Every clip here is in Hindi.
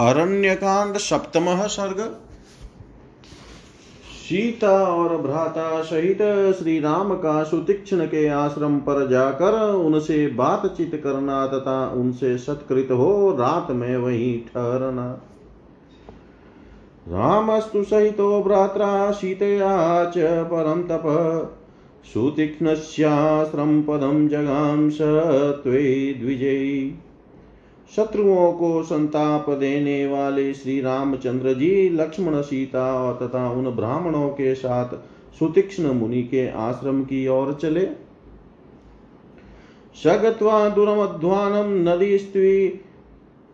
अरण्यकांड सप्तम सर्ग। सीता और भ्राता सहित श्री राम का सुतीक्षण के आश्रम पर जाकर उनसे बातचीत करना तथा उनसे सत्कृत हो रात में वहीं ठहरना। रामस्तु सहितो भ्रात्रा सीतया च परम तप सुतीक्ष्णस्याश्रम पदम जगाम स द्विजयी शत्रुओं को संताप देने वाले श्री रामचंद्र जी, लक्ष्मण सीता और तथा उन ब्राह्मणों के साथ सुतीक्ष्ण मुनि के आश्रम की ओर चले। सगत्वा दुरमध्वानम नदीस्त्वी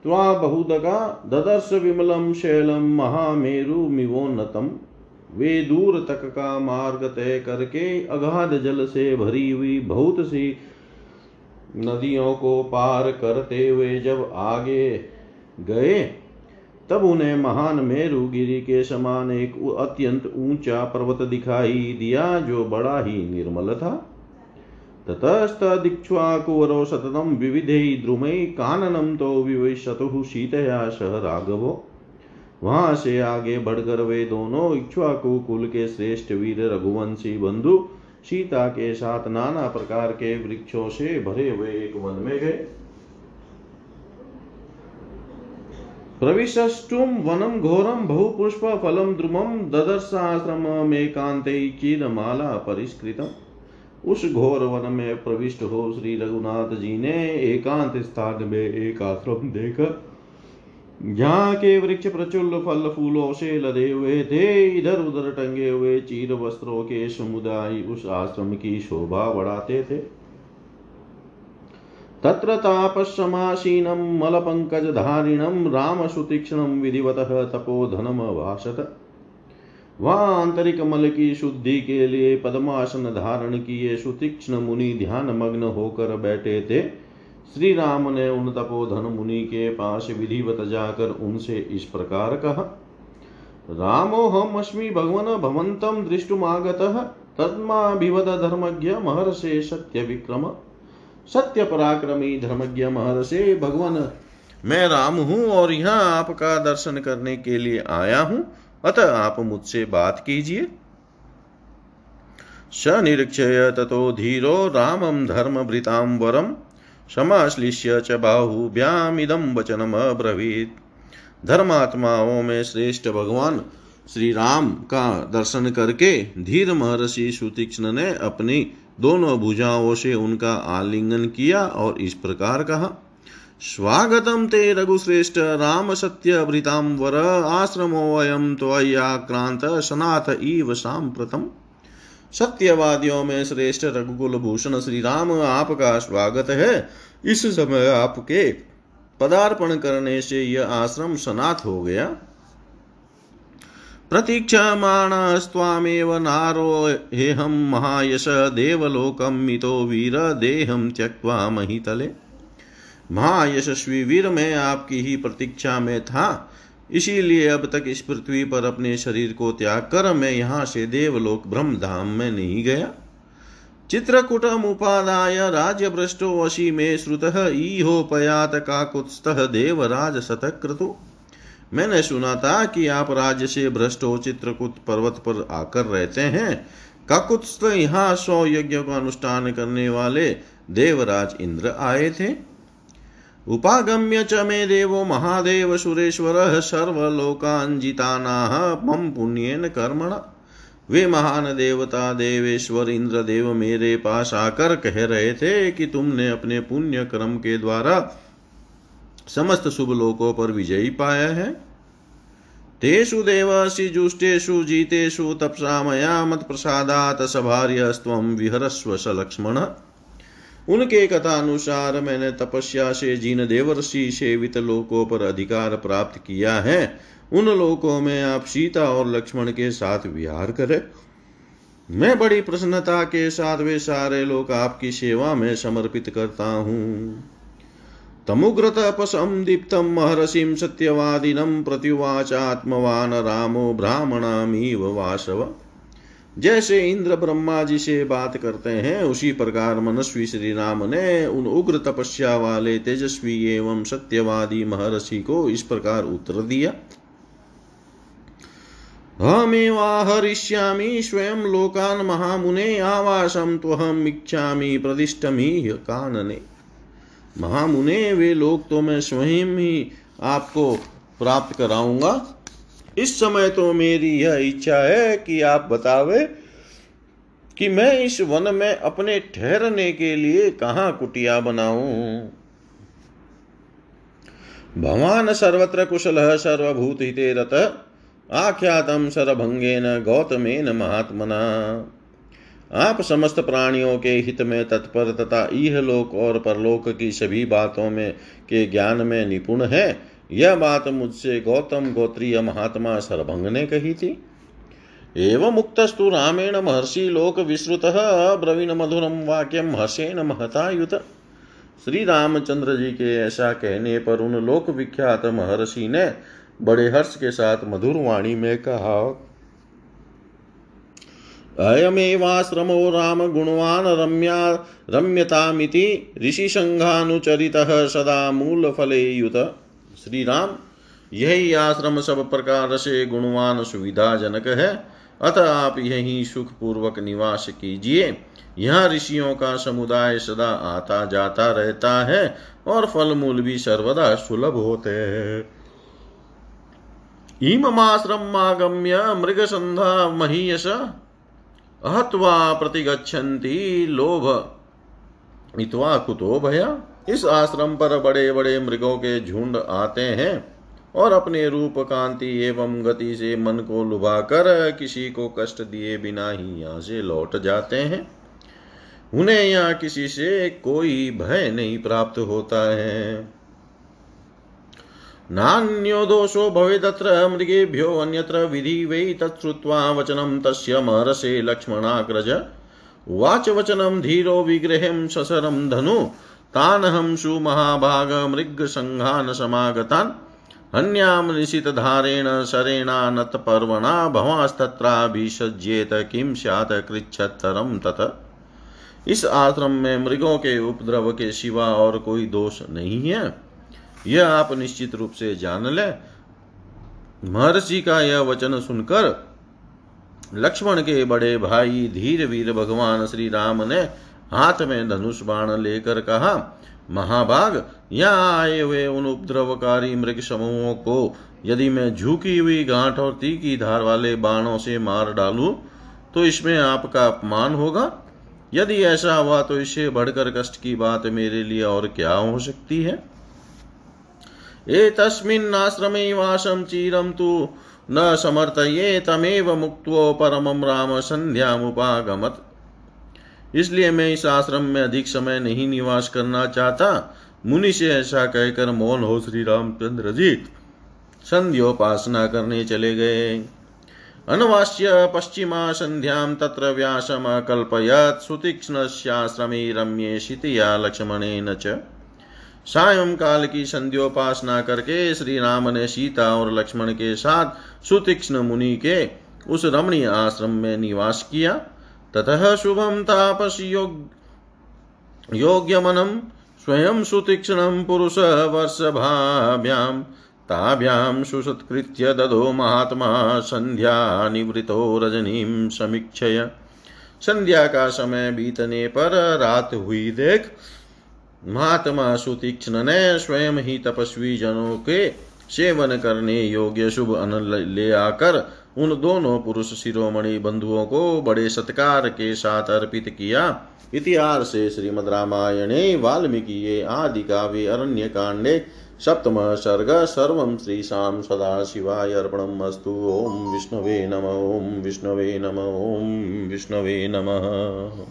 त्वा बहुदगा ददर्श विमलम शैलम महामेरु मिवोन्नतम वे दूर तक का मार्ग तय करके अगाध जल से भरी हुई बहुत सी नदियों को पार करते हुए जब आगे गए, तब उन्हें महान मेरुगिरी के समान एक अत्यंत ऊँचा पर्वत दिखाई दिया, जो बड़ा ही निर्मल था। ततस्त दीक्षुकुवरो सततम विविधे द्रुमय काननम तो विवशतु शीतया सह राघवो। वहाँ से आगे बढ़कर वे दोनों इक्ष्वाकु कुल के श्रेष्ठ वीर रघुवंशी बंधु सीता के साथ नाना प्रकार के वृक्षों से भरे हुए एक वन में गए। प्रविशष्टुम वनम घोरम बहुपुष्प फलम द्रुमम ददर्शाश्रम में कांते माला परिष्कृतम। उस घोर वन में प्रविष्ट हो श्री रघुनाथ जी ने एकांत स्थान में एक आश्रम देकर जहाँ के वृक्ष प्रचुल्ल फल फूलों से लदे हुए थे। इधर उधर टंगे हुए चीर वस्त्रों के समुदाय उस आश्रम की शोभा बढ़ाते थे। तत्र तापसमासीनं मलपङ्कजधारिणं रामसुतीक्ष्णं विधिवतः तपोधनम वासत वहाँ आंतरिक मल की शुद्धि के लिए पद्मासन धारण किए सुतीक्ष्ण मुनि ध्यान मग्न होकर बैठे थे। श्री राम ने उन तपोधन मुनि के पास विधिवत जाकर उनसे इस प्रकार कहा रामो हम अस्मि भगवन भवंतम दृष्टुमागत तद्माभिवद धर्मज्ञ महर्षे सत्य विक्रम सत्य पराक्रमी धर्मज्ञ महर्षे भगवान, मैं राम हूँ और यहाँ आपका दर्शन करने के लिए आया हूँ। अतः आप मुझसे बात कीजिए। स निरीक्षय ततो धीरो रामम धर्म वरम समाश्लिष्य च बाहुभ्यामिदं वचनमब्रवीत् धर्मात्माओं में श्रेष्ठ भगवान। श्री राम का दर्शन करके धीर महर्षि सुतीक्ष्ण ने अपनी दोनों भुजाओं से उनका आलिंगन किया और इस प्रकार कहा, स्वागतम ते रघुश्रेष्ठ राम सत्य वर आश्रमो अयम त्वयाक्रांत सनाथ इव सांप्रतम सत्यवादियों में श्रेष्ठ रघुकुल भूषण श्री राम आपका स्वागत है। इस समय आपके पदार्पण करने से यह आश्रम सनात हो गया। प्रतीक्षमाणस्त्वामेव नारो हेहम महायश देवलोकम मितो वीर देहम त्यक्वा महितले। महायशस्वी वीर मैं आपकी ही प्रतीक्षा में था। इसीलिए अब तक इस पृथ्वी पर अपने शरीर को त्याग कर मैं यहाँ से देवलोक ब्रह्म धाम में नहीं गया। चित्रकूटम उपादाय राज्य भ्रष्टो वशी में श्रुत ईहोपयात काकुत्स्थ देवराज शतक्रतु मैंने सुना था कि आप राज्य से भ्रष्ट हो चित्रकूट पर्वत पर आकर रहते हैं। काकुत्स्थ यहाँ सौ यज्ञों का अनुष्ठान करने वाले देवराज इंद्र आए थे। उपागम्य च मे देवो महादेव सुरेश्वरः सर्वलोकाञ्जितानाः मम पुण्येन कर्मण। वे महान देवता, देवेश्वर इंद्र देव मेरे पास आकर कह रहे थे कि तुमने अपने पुण्य कर्म के द्वारा समस्त शुभ लोकों पर विजयी पाया है। तेषु देवसि जुष्टेषु, जीतेषु, तपसा मया मत प्रसादात सभार्यस्त्वं विहरस्व स लक्ष्मण। उनके कथा अनुसार मैंने तपस्या से जिन देवर्षि सेवित लोकों पर अधिकार प्राप्त किया है, उन लोकों में आप सीता और लक्ष्मण के साथ विहार करें। मैं बड़ी प्रसन्नता के साथ वे सारे लोग आपकी सेवा में समर्पित करता हूँ। तमुग्रत अपसम दीप्तम महर्षिम सत्यवादिनम प्रत्युवाच आत्मवान रामो ब्राह्मणामीव वासव। जैसे इंद्र ब्रह्मा जी से बात करते हैं, उसी प्रकार मनस्वी श्री राम ने उन उग्र तपस्या वाले तेजस्वी एवं सत्यवादी महर्षि को इस प्रकार उत्तर दिया। हमेवाहरिष्यामि स्वयं लोकान महामुने आवासम तो हम इच्छामि प्रतिष्ठमी कानने। महामुने, वे लोग तो मैं स्वयं ही आपको प्राप्त कराऊँगा। इस समय तो मेरी यह इच्छा है कि आप बतावे कि मैं इस वन में अपने ठहरने के लिए कहा कुटिया बनाऊँ। भवान सर्वत्र कुशल सर्वभूत हिते रत, आख्यातम सरभंगेन गौतमेन महात्मना। आप समस्त प्राणियों के हित में तत्पर तथा इहलोक और परलोक की सभी बातों में के ज्ञान में निपुण है। यह बात मुझसे गौतम गोत्रीय महात्मा सरभंग ने कही थी। एवं मुक्तस्तु रामेण महर्षि लोक विश्रुत ब्रवीण मधुरम वाक्यम हर्षेण महतायुत। श्री रामचंद्र जी के ऐसा कहने पर उन लोक विख्यात महर्षि ने बड़े हर्ष के साथ मधुर वाणी में कहा, अयमेवाश्रमो राम गुणवान रम्या रम्यतामिति ऋषिसंघानुचरितः सदा मूलफलेयुत। श्री राम यही आश्रम सब प्रकार से गुणवान सुविधाजनक है। अतः आप यही सुख पूर्वक निवास कीजिए। यहाँ ऋषियों का समुदाय सदा आता जाता रहता है और फल मूल भी सर्वदा सुलभ होते हैं। इममाश्रमागम्य मृगसंधा महीयस। अहत्वा प्रतिगछन्ति लोभ। इत्वा कुतो भया। इस आश्रम पर बड़े बड़े मृगों के झुंड आते हैं और अपने रूप कांति एवं गति से मन को लुभाकर किसी को कष्ट दिए बिना ही यहाँ से लौट जाते हैं। उन्हें यहाँ किसी से कोई भय नहीं प्राप्त होता है। नान्यो दोषो भवेदत्र, मृगेभ्यो अन्यत्र विधि वै तत्श्रुत्वा वचनं तस्य महर्षे लक्ष्मणाग्रज। उवाच वचनं धीरो विग्रहं ससरं धनु। तान हंसु महाभाग मृग संघान समागतान हन्याम निशित धारेण शरेणानत पर्वणा भवास्तत्राभिषज्येत किम स्यात् कृच्छतरम तत। इस आश्रम में मृगों के उपद्रव के सिवा और कोई दोष नहीं है। यह आप निश्चित रूप से जान ले। महर्षि का यह वचन सुनकर लक्ष्मण के बड़े भाई धीर वीर भगवान श्री राम ने हाथ में धनुष बाण लेकर कहा महाभाग यहाँ आए हुए उन उपद्रवकारी मृग समूहों को यदि मैं झुकी हुई गांठ और तीखी धार वाले बाणों से मार डालू तो इसमें आपका अपमान होगा? यदि ऐसा हुआ तो इससे बढ़कर कष्ट की बात मेरे लिए और क्या हो सकती है? ए तस्मिन्नाश्रमे वासम चीरम तु, न समर्थये तमेव मुक्तो परमं राम संध्यामुपागमत इसलिए मैं इस आश्रम में अधिक समय नहीं निवास करना चाहता। मुनि से ऐसा कहकर मौन हो श्री रामचंद्र जी। संध्योपासना करने चले गए। अनवास्य पश्चिमा संध्यां तत्र व्यासम कल्पयत सुतीक्ष्णश्याश्रमे रम्ये शितिया लक्ष्मणेन च। सायंकाल की संध्योपासना करके श्री राम ने सीता और लक्ष्मण के साथ सुतीक्ष्ण मुनि के उस रमणीय आश्रम में निवास किया। ततः शुभम तापसि योग योग्यमनं स्वयं सुतीक्ष्णं पुरुषवर्षभाभ्यां ताभ्यां सुसत्कृत्य दधो महात्मा संध्या निवृतो रजनीं समीक्षय। संध्या का समय बीतने पर रात हुई देख महात्मा सुतीक्षण ने स्वयं ही तपस्वी जनों के सेवन करने योग्य शुभ अन्न ले आकर उन दोनों पुरुष शिरोमणि बंधुओं को बड़े सत्कार के साथ अर्पित किया। इतिहास से श्रीमद रामायणे, वाल्मीकि आदि काव्य अरण्य कांडे सप्तम सर्ग, सर्व श्रीशां सदाशिवाय अर्पणमस्तु ओम विष्णवे नम, ओम विष्णवे नम, ओम विष्णवे नमः।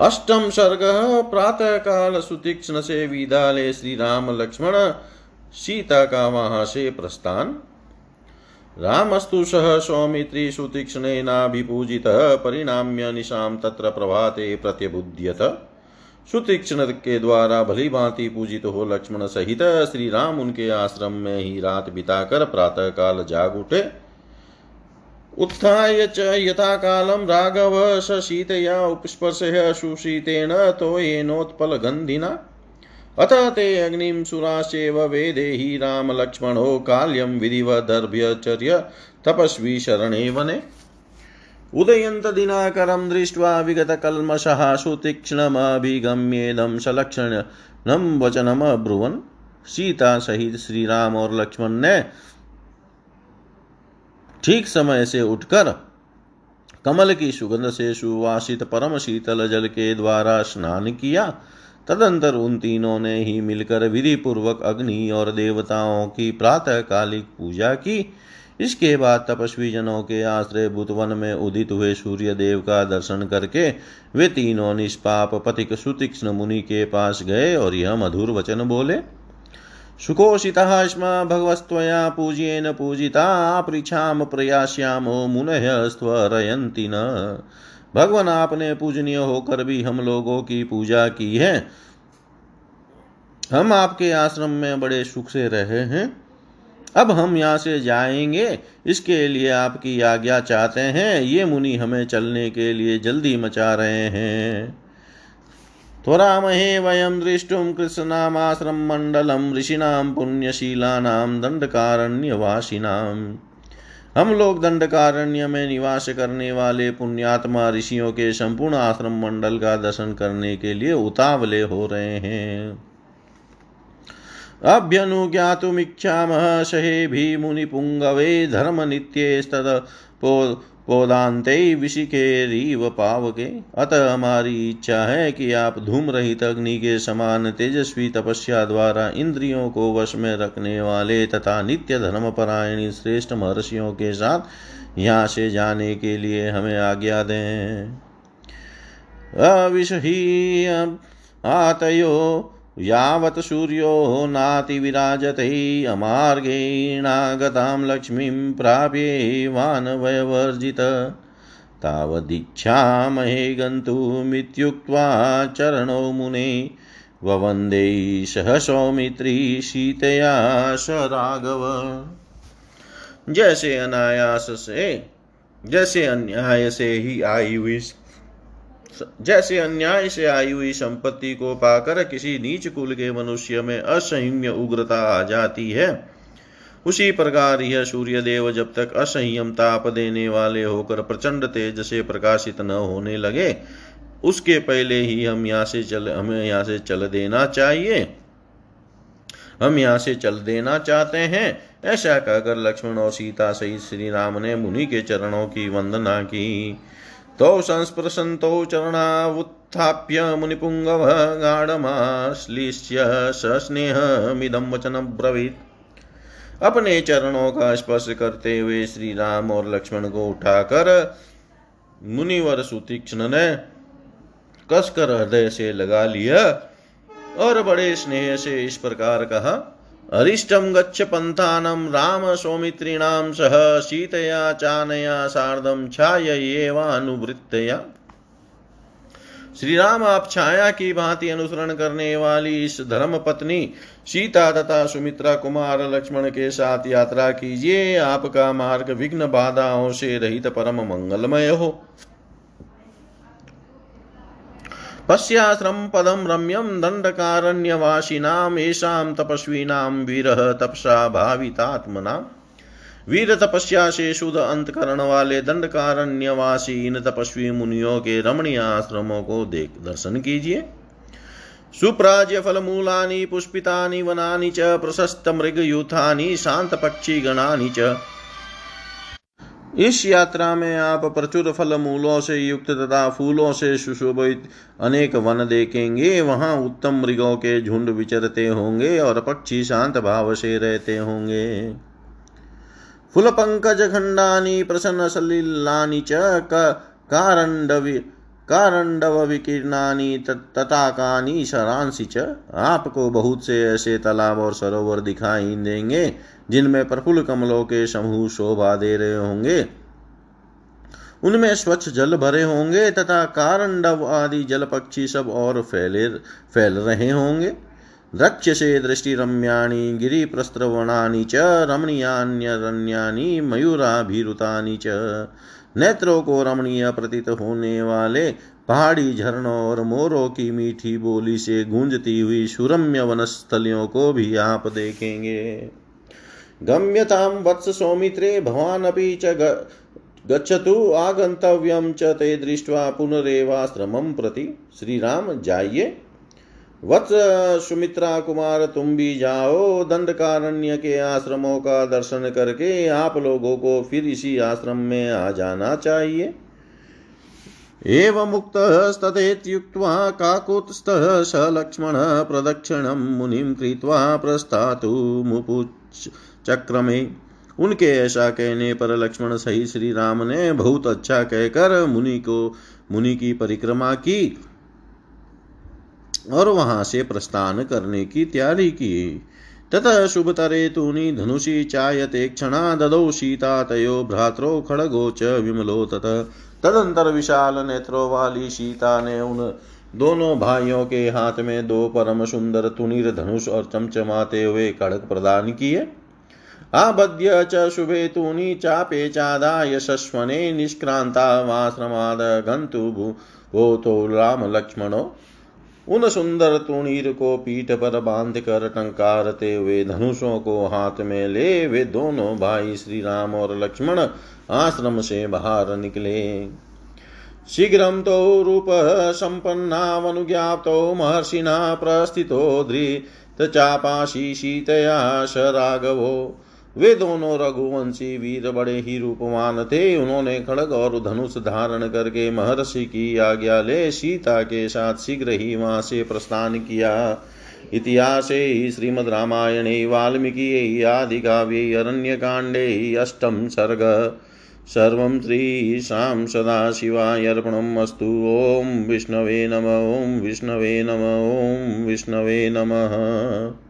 अष्टम सर्ग प्रातः काल सुतीक्षण से विदाले श्री राम लक्ष्मण, सीता का वहाँ से प्रस्थान। रामस्तु सह सौमित्री सुतीक्ष्णेनाभिपूजितः परिणाम्य निशाम तत्र प्रभाते प्रत्यबुध्यत सुतीक्ष्ण के द्वारा भली भांति पूजित हो लक्ष्मण सहित श्री राम उनके आश्रम में ही रात बिताकर प्रातः काल जाग उठे। उत्थाय च यथा राघव स शीतया उपस्पर्शः सुशीतेन तो येनोत्पलगन्धिना अथ ते अग्निं सुराश्चैव वेदेहि रामलक्ष्मणो काल्यं विधिवदर्भ्यचर्य तपस्वी शरणे वने। उदयन्त दिनाकरं दृष्ट्वा विगतकल्मषः सुतीक्ष्णमभिगम्येदं सलक्षणं वचनमब्रुवन्। सीता सहित श्री राम और लक्ष्मण ने ठीक समय से उठकर कमल की सुगंध से सुवासित परम शीतल जल के द्वारा स्नान किया। तदंतर उन तीनों ने ही मिलकर विधि पूर्वक अग्नि और देवताओं की प्रातः कालिक पूजा की। इसके बाद तपस्वी जनों के आश्रय बुतवन में उदित हुए सूर्य देव का दर्शन करके वे तीनों निष्पाप पथिक सुतीक्ष्ण मुनि के पास गए और यह मधुर वचन बोले सुकोषितः स्म भगवस्त्वया पूज्येन पूजिता पृछाम प्रयास्यामो मुनय स्वरयन्ति न। भगवान, आपने पूजनीय होकर भी हम लोगों की पूजा की है। हम आपके आश्रम में बड़े सुख से रहे हैं। अब हम यहाँ से जाएँगे, इसके लिए आपकी आज्ञा चाहते हैं। ये मुनि हमें चलने के लिए जल्दी मचा रहे हैं। त्वरामहे वयं दृष्टुं कृष्णनामाश्रममण्डलं ऋषीणां, पुण्यशीलानां दण्डकारण्यवासिनाम् हम लोग दंडकारण्य में निवास करने वाले पुण्यात्मा ऋषियों के संपूर्ण आश्रम मंडल का दर्शन करने के लिए उतावले हो रहे हैं। अभ्यनुज्ञातुमिच्छामः सहे मुनिपुङ्गवे धर्मनित्येस्तद पोदान्ते विशिकेरीव पावके। अतः हमारी इच्छा है कि आप धूम रहित अग्नि के समान तेजस्वी तपस्या द्वारा इंद्रियों को वश में रखने वाले तथा नित्य धर्म परायणी श्रेष्ठ महर्षियों के साथ यहाँ से जाने के लिए हमें आज्ञा दें। अविषही आतयो यावत् सूर्यो नातिविराजते अमार्गेणागतां लक्ष्मीं प्राप्येवानवयवर्जित तावदीक्षामहे गन्तुमित्युक्त्वा चरणौ मुने। ववन्दे सह सौमित्री सीतया स राघव जैसे अनायास से, जैसे अन्याय से ही आई जैसे अन्याय से आई हुई संपत्ति को पाकर किसी नीच कुल के मनुष्य में असंयम्य उग्रता आ जाती है। उसी प्रकार यह सूर्य देव जब तक असंयम ताप देने वाले होकर प्रचंड तेज से प्रकाशित न होने लगे, उसके पहले ही हम यहाँ से चल, हमें यहाँ से चल देना चाहिए। हम यहाँ से चल देना चाहते हैं। ऐसा कहकर लक्ष्मण और सीता सहित श्री राम ने मुनि के चरणों की वंदना की। तौ संस्पृशन्तौ चरणावुत्थाप्य मुनिपुङ्गवः गाढमाश्लिष्य सस्नेहमिदं वचनब्रवीत् अपने चरणों का स्पर्श करते हुए श्री राम और लक्ष्मण को उठाकर मुनिवर सुतीक्ष्ण ने कसकर हृदय से लगा लिया और बड़े स्नेह से इस प्रकार कहा अरिष्टं गच्छ पन्थानं राम सौमित्रिणां सह सीतया चानया सार्धं छाययेवानुवृत्तया श्री राम आप छाया की भांति अनुसरण करने वाली इस धर्म पत्नी सीता तथा सुमित्रा कुमार लक्ष्मण के साथ यात्रा कीजिए। आपका मार्ग विघ्न बाधाओं से रहित परम मंगलमय हो। पश्याश्रम पदम रम्यम दंडकारण्यवासिनाम येषां तपस्वीनां वीरः तपसा भावितात्मनाम्। वीर तपस्या से शुद्ध अंतकरण वाले दंडकारण्यवासी इन तपस्वी मुनियों के रमणीय आश्रमों को देख दर्शन कीजिए। सुप्राज्य फलमूलानि, पुष्पितानि, वनानि च, प्रशस्त मृगयूथानि शांत पक्षी गणानि च इस यात्रा में आप प्रचुर फल मूलों से युक्त तथा फूलों से सुशोभित अनेक वन देखेंगे। वहाँ उत्तम मृगों के झुंड विचरते होंगे और पक्षी शांत भाव से रहते होंगे। फुल पंकज खंडानी, प्रसन्न सलिलानी, च कारंडवी कारंडव विकीर्णानी तटाकानी शरांसी च। आपको बहुत से ऐसे तालाब और सरोवर दिखाई देंगे। जिनमें प्रफुल्ल कमलों के समूह शोभा दे रहे होंगे, उनमें स्वच्छ जल भरे होंगे तथा कारंडव आदि जल पक्षी सब और फैले, फैल रहे होंगे। द्रक्ष्यसे दृष्टिरम्याणि, गिरिप्रस्त्रवणानि च, रमणीयान्यरण्यानि, मयूराभिरुतानि च। नेत्रों को रमणीय प्रतीत होने वाले पहाड़ी झरनों और मोरों की मीठी बोली से गूंजती हुई सुरम्य वनस्थलियों को भी आप देखेंगे। गम्यतां वत्स सौमित्रे, भवानपि च गच्छतु आगंतव्यम च ते दृष्ट्वा पुनरेवाश्रमं प्रति। श्री राम जाइए। वत्स सुमित्रा कुमार तुम भी जाओ। दंडकारण्य के आश्रमों का दर्शन करके आप लोगों को फिर इसी आश्रम में आ जाना चाहिए। एवमुक्तस्तथेत्युक्त्वा काकुत्स्थः स लक्ष्मण प्रदक्षिणं मुनिं कृत्वा प्रस्तातुमुपुचक्रमे उनके ऐसा कहने पर लक्ष्मण सही श्री राम ने बहुत अच्छा कहकर मुनि को, मुनि की परिक्रमा की और वहाँ से प्रस्थान करने की तैयारी की। ततः शुभतरे तूनी धनुषी चायते क्षणा ददौ सीता तयो भ्रात्रो खड़गो च विमलो ततः। तदंतर विशाल नेत्रों वाली सीता ने उन दोनों भाइयों के हाथ में दो परम सुंदर तुनिर धनुष और चमचमाते हुए खड़ग प्रदान किए। आबद्य च शुभे तूनी चापे चादा यशस्वने निष्क्रांता वाश्रमाद गंतु वो तो राम लक्ष्मणो, उन सुंदर तुणीर को पीठ पर बाँध कर टंकारते हुए धनुषों को हाथ में ले वे दोनों भाई श्री राम और लक्ष्मण आश्रम से बाहर निकले। शीघ्र तो रूप सम्पन्नावनुज्ञातो महर्षिना प्रस्थितो धृत चापाशी शीतया स राघवो। वे दोनों रघुवंशी वीर बड़े ही रूपवान थे। उन्होंने खड़ग और धनुष धारण करके महर्षि की आज्ञा ले, सीता के साथ शीघ्र ही वहाँ से प्रस्थान किया। इतिहासे श्रीमद् रामायणे, वाल्मीकि आदिकाव्ये अरण्यकाण्डे अष्टम सर्ग। सर्वं श्रीशां सदाशिवाय अर्पणम् अस्तु। ॐ विष्णवे नम ॐ विष्णवे नम ॐ विष्णवे नमः।